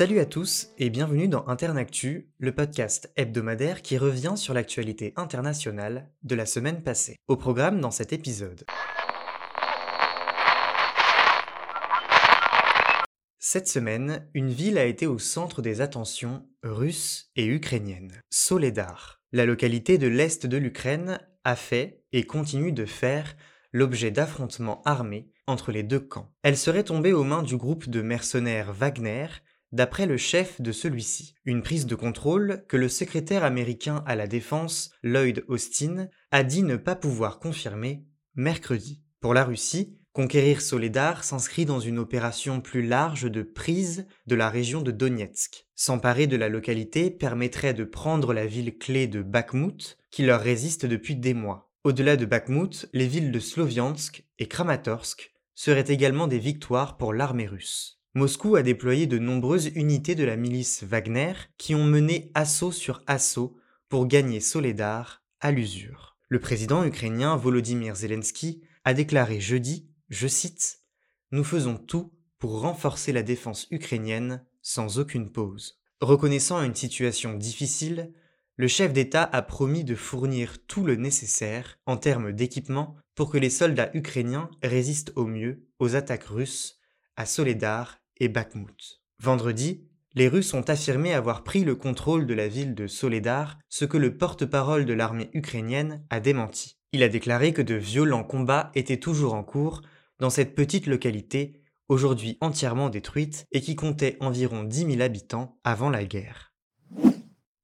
Salut à tous et bienvenue dans Internactu, le podcast hebdomadaire qui revient sur l'actualité internationale de la semaine passée. Au programme dans cet épisode. Cette semaine, une ville a été au centre des attentions russes et ukrainiennes, Soledar. La localité de l'est de l'Ukraine a fait et continue de faire l'objet d'affrontements armés entre les deux camps. Elle serait tombée aux mains du groupe de mercenaires Wagner, d'après le chef de celui-ci. Une prise de contrôle que le secrétaire américain à la défense, Lloyd Austin, a dit ne pas pouvoir confirmer mercredi. Pour la Russie, conquérir Soledar s'inscrit dans une opération plus large de prise de la région de Donetsk. S'emparer de la localité permettrait de prendre la ville clé de Bakhmut, qui leur résiste depuis des mois. Au-delà de Bakhmut, les villes de Sloviansk et Kramatorsk seraient également des victoires pour l'armée russe. Moscou a déployé de nombreuses unités de la milice Wagner qui ont mené assaut sur assaut pour gagner Soledar à l'usure. Le président ukrainien Volodymyr Zelensky a déclaré jeudi, je cite, Nous faisons tout pour renforcer la défense ukrainienne sans aucune pause. Reconnaissant une situation difficile, le chef d'État a promis de fournir tout le nécessaire en termes d'équipement pour que les soldats ukrainiens résistent au mieux aux attaques russes à Soledar et. Vendredi, les Russes ont affirmé avoir pris le contrôle de la ville de Soledar, ce que le porte-parole de l'armée ukrainienne a démenti. Il a déclaré que de violents combats étaient toujours en cours dans cette petite localité, aujourd'hui entièrement détruite et qui comptait environ 10 000 habitants avant la guerre.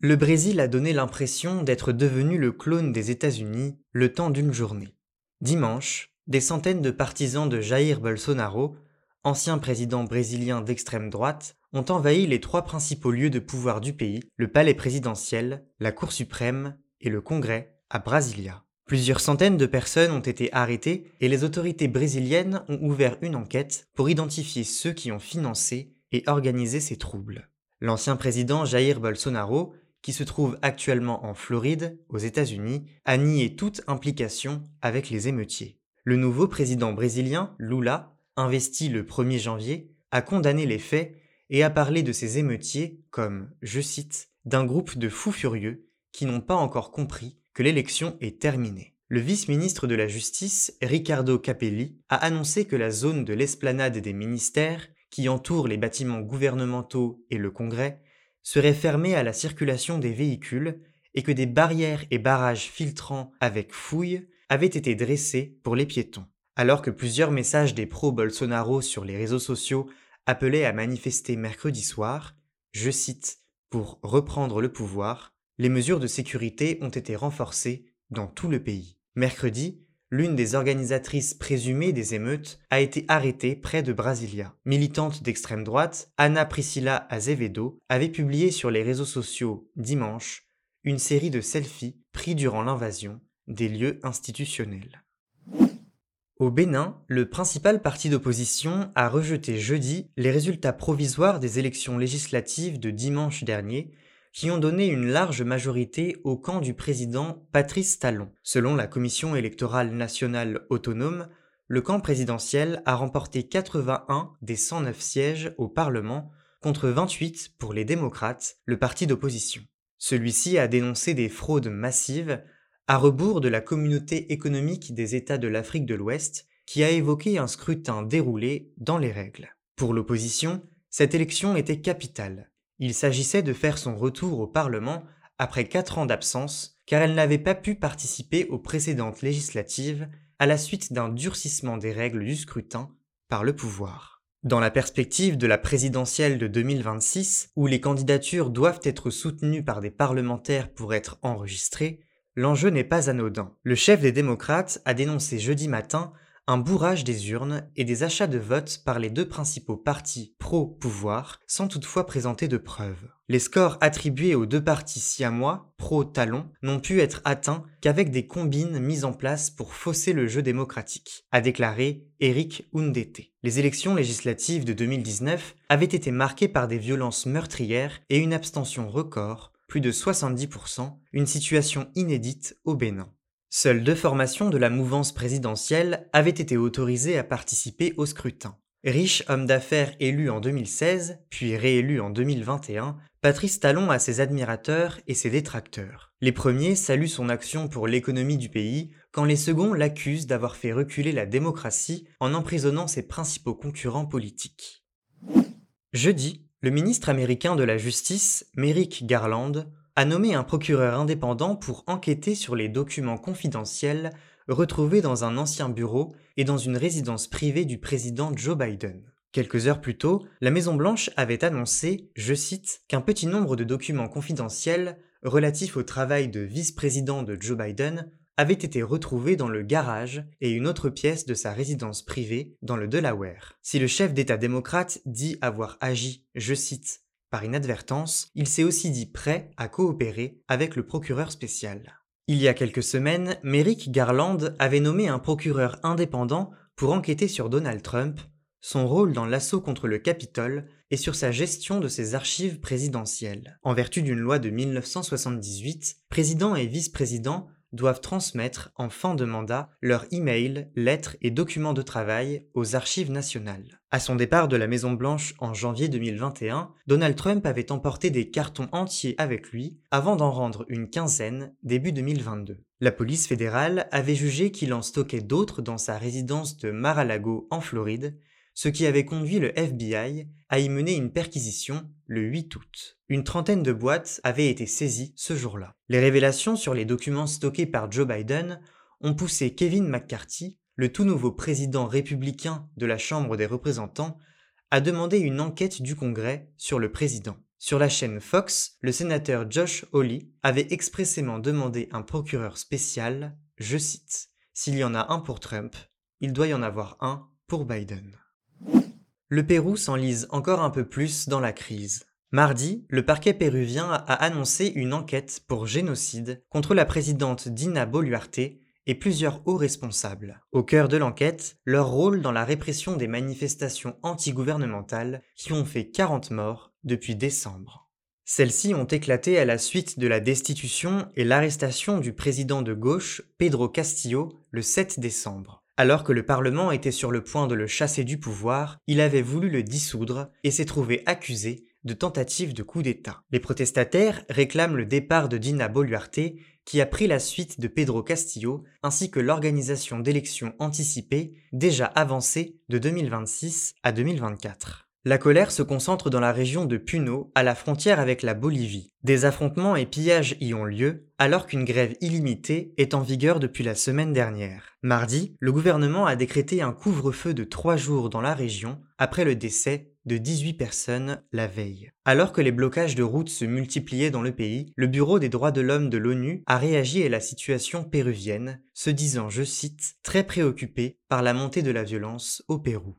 Le Brésil a donné l'impression d'être devenu le clone des États-Unis le temps d'une journée. Dimanche, des centaines de partisans de Jair Bolsonaro ancien président brésilien d'extrême droite, ont envahi les trois principaux lieux de pouvoir du pays, le palais présidentiel, la Cour suprême et le Congrès à Brasilia. Plusieurs centaines de personnes ont été arrêtées et les autorités brésiliennes ont ouvert une enquête pour identifier ceux qui ont financé et organisé ces troubles. L'ancien président Jair Bolsonaro, qui se trouve actuellement en Floride, aux États-Unis, a nié toute implication avec les émeutiers. Le nouveau président brésilien, Lula, investi le 1er janvier, a condamné les faits et a parlé de ces émeutiers comme, je cite, d'un groupe de fous furieux qui n'ont pas encore compris que l'élection est terminée. Le vice-ministre de la Justice, Riccardo Capelli, a annoncé que la zone de l'esplanade des ministères, qui entoure les bâtiments gouvernementaux et le Congrès, serait fermée à la circulation des véhicules et que des barrières et barrages filtrants avec fouilles avaient été dressés pour les piétons. Alors que plusieurs messages des pro-Bolsonaro sur les réseaux sociaux appelaient à manifester mercredi soir, je cite, pour reprendre le pouvoir, les mesures de sécurité ont été renforcées dans tout le pays. Mercredi, l'une des organisatrices présumées des émeutes a été arrêtée près de Brasilia. Militante d'extrême droite, Anna Priscilla Azevedo avait publié sur les réseaux sociaux dimanche une série de selfies pris durant l'invasion des lieux institutionnels. Au Bénin, le principal parti d'opposition a rejeté jeudi les résultats provisoires des élections législatives de dimanche dernier qui ont donné une large majorité au camp du président Patrice Talon. Selon la Commission électorale nationale autonome, le camp présidentiel a remporté 81 des 109 sièges au Parlement contre 28 pour les démocrates, le parti d'opposition. Celui-ci a dénoncé des fraudes massives à rebours de la communauté économique des États de l'Afrique de l'Ouest, qui a évoqué un scrutin déroulé dans les règles. Pour l'opposition, cette élection était capitale. Il s'agissait de faire son retour au Parlement après quatre ans d'absence, car elle n'avait pas pu participer aux précédentes législatives à la suite d'un durcissement des règles du scrutin par le pouvoir. Dans la perspective de la présidentielle de 2026, où les candidatures doivent être soutenues par des parlementaires pour être enregistrées, L'enjeu n'est pas anodin. Le chef des démocrates a dénoncé jeudi matin un bourrage des urnes et des achats de votes par les deux principaux partis pro-pouvoir sans toutefois présenter de preuves. Les scores attribués aux deux partis siamois, pro-talon, n'ont pu être atteints qu'avec des combines mises en place pour fausser le jeu démocratique, a déclaré Eric Undete. Les élections législatives de 2019 avaient été marquées par des violences meurtrières et une abstention record plus de 70%, une situation inédite au Bénin. Seules deux formations de la mouvance présidentielle avaient été autorisées à participer au scrutin. Riche homme d'affaires élu en 2016, puis réélu en 2021, Patrice Talon a ses admirateurs et ses détracteurs. Les premiers saluent son action pour l'économie du pays, quand les seconds l'accusent d'avoir fait reculer la démocratie en emprisonnant ses principaux concurrents politiques. Jeudi, le ministre américain de la Justice, Merrick Garland, a nommé un procureur indépendant pour enquêter sur les documents confidentiels retrouvés dans un ancien bureau et dans une résidence privée du président Joe Biden. Quelques heures plus tôt, la Maison-Blanche avait annoncé, je cite, qu'un petit nombre de documents confidentiels relatifs au travail de vice-président de Joe Biden avaient été retrouvés dans le garage et une autre pièce de sa résidence privée dans le Delaware. Si le chef d'État démocrate dit avoir agi, je cite, par inadvertance, il s'est aussi dit prêt à coopérer avec le procureur spécial. Il y a quelques semaines, Merrick Garland avait nommé un procureur indépendant pour enquêter sur Donald Trump, son rôle dans l'assaut contre le Capitole et sur sa gestion de ses archives présidentielles. En vertu d'une loi de 1978, président et vice-président doivent transmettre en fin de mandat leurs emails, lettres et documents de travail aux archives nationales. À son départ de la Maison Blanche en janvier 2021, Donald Trump avait emporté des cartons entiers avec lui avant d'en rendre une quinzaine début 2022. La police fédérale avait jugé qu'il en stockait d'autres dans sa résidence de Mar-a-Lago en Floride ce qui avait conduit le FBI à y mener une perquisition le 8 août. Une trentaine de boîtes avaient été saisies ce jour-là. Les révélations sur les documents stockés par Joe Biden ont poussé Kevin McCarthy, le tout nouveau président républicain de la Chambre des représentants, à demander une enquête du Congrès sur le président. Sur la chaîne Fox, le sénateur Josh Hawley avait expressément demandé un procureur spécial, je cite, S'il y en a un pour Trump, il doit y en avoir un pour Biden. Le Pérou s'enlise encore un peu plus dans la crise. Mardi, le parquet péruvien a annoncé une enquête pour génocide contre la présidente Dina Boluarte et plusieurs hauts responsables. Au cœur de l'enquête, leur rôle dans la répression des manifestations antigouvernementales qui ont fait 40 morts depuis décembre. Celles-ci ont éclaté à la suite de la destitution et l'arrestation du président de gauche Pedro Castillo le 7 décembre. Alors que le Parlement était sur le point de le chasser du pouvoir, il avait voulu le dissoudre et s'est trouvé accusé de tentative de coup d'État. Les protestataires réclament le départ de Dina Boluarte, qui a pris la suite de Pedro Castillo, ainsi que l'organisation d'élections anticipées déjà avancées de 2026 à 2024. La colère se concentre dans la région de Puno, à la frontière avec la Bolivie. Des affrontements et pillages y ont lieu, alors qu'une grève illimitée est en vigueur depuis la semaine dernière. Mardi, le gouvernement a décrété un couvre-feu de trois jours dans la région, après le décès de 18 personnes la veille. Alors que les blocages de routes se multipliaient dans le pays, le Bureau des droits de l'homme de l'ONU a réagi à la situation péruvienne, se disant, je cite, très préoccupé par la montée de la violence au Pérou.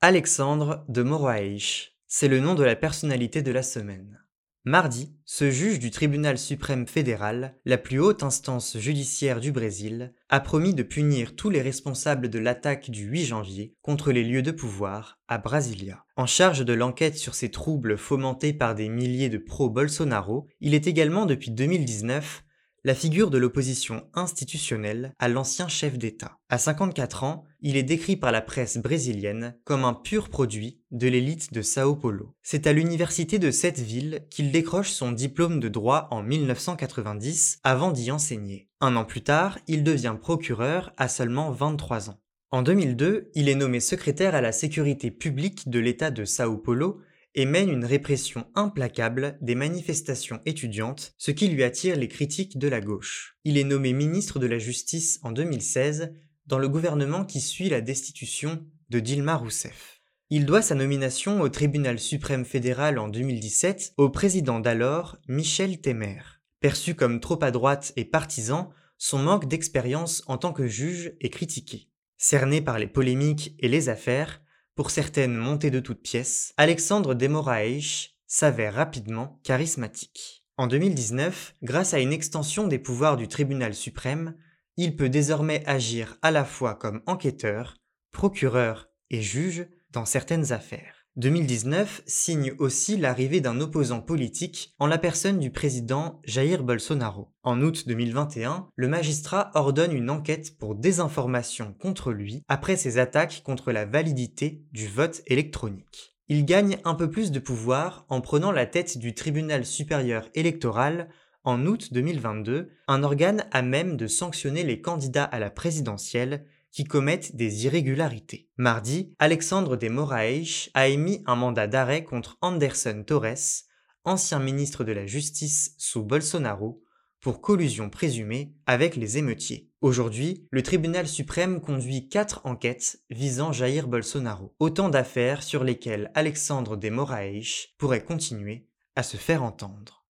Alexandre de Moraes, c'est le nom de la personnalité de la semaine. Mardi, ce juge du tribunal suprême fédéral, la plus haute instance judiciaire du Brésil, a promis de punir tous les responsables de l'attaque du 8 janvier contre les lieux de pouvoir à Brasilia. En charge de l'enquête sur ces troubles fomentés par des milliers de pro-Bolsonaro, il est également depuis 2019 la figure de l'opposition institutionnelle à l'ancien chef d'État. À 54 ans, il est décrit par la presse brésilienne comme un pur produit de l'élite de Sao Paulo. C'est à l'université de cette ville qu'il décroche son diplôme de droit en 1990 avant d'y enseigner. Un an plus tard, il devient procureur à seulement 23 ans. En 2002, il est nommé secrétaire à la sécurité publique de l'État de Sao Paulo et mène une répression implacable des manifestations étudiantes, ce qui lui attire les critiques de la gauche. Il est nommé ministre de la Justice en 2016 dans le gouvernement qui suit la destitution de Dilma Rousseff. Il doit sa nomination au tribunal suprême fédéral en 2017 au président d'alors, Michel Temer. Perçu comme trop à droite et partisan, son manque d'expérience en tant que juge est critiqué. Cerné par les polémiques et les affaires, pour certaines montées de toutes pièces, Alexandre de Moraes s'avère rapidement charismatique. En 2019, grâce à une extension des pouvoirs du tribunal suprême, il peut désormais agir à la fois comme enquêteur, procureur et juge dans certaines affaires. 2019 signe aussi l'arrivée d'un opposant politique en la personne du président Jair Bolsonaro. En août 2021, le magistrat ordonne une enquête pour désinformation contre lui après ses attaques contre la validité du vote électronique. Il gagne un peu plus de pouvoir en prenant la tête du tribunal supérieur électoral en août 2022, un organe à même de sanctionner les candidats à la présidentielle qui commettent des irrégularités. Mardi, Alexandre de Moraes a émis un mandat d'arrêt contre Anderson Torres, ancien ministre de la Justice sous Bolsonaro, pour collusion présumée avec les émeutiers. Aujourd'hui, le tribunal suprême conduit quatre enquêtes visant Jair Bolsonaro, autant d'affaires sur lesquelles Alexandre de Moraes pourrait continuer à se faire entendre.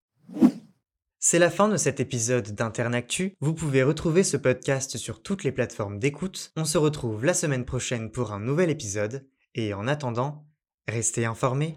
C'est la fin de cet épisode d'Internactu. Vous pouvez retrouver ce podcast sur toutes les plateformes d'écoute. On se retrouve la semaine prochaine pour un nouvel épisode. Et en attendant, restez informés.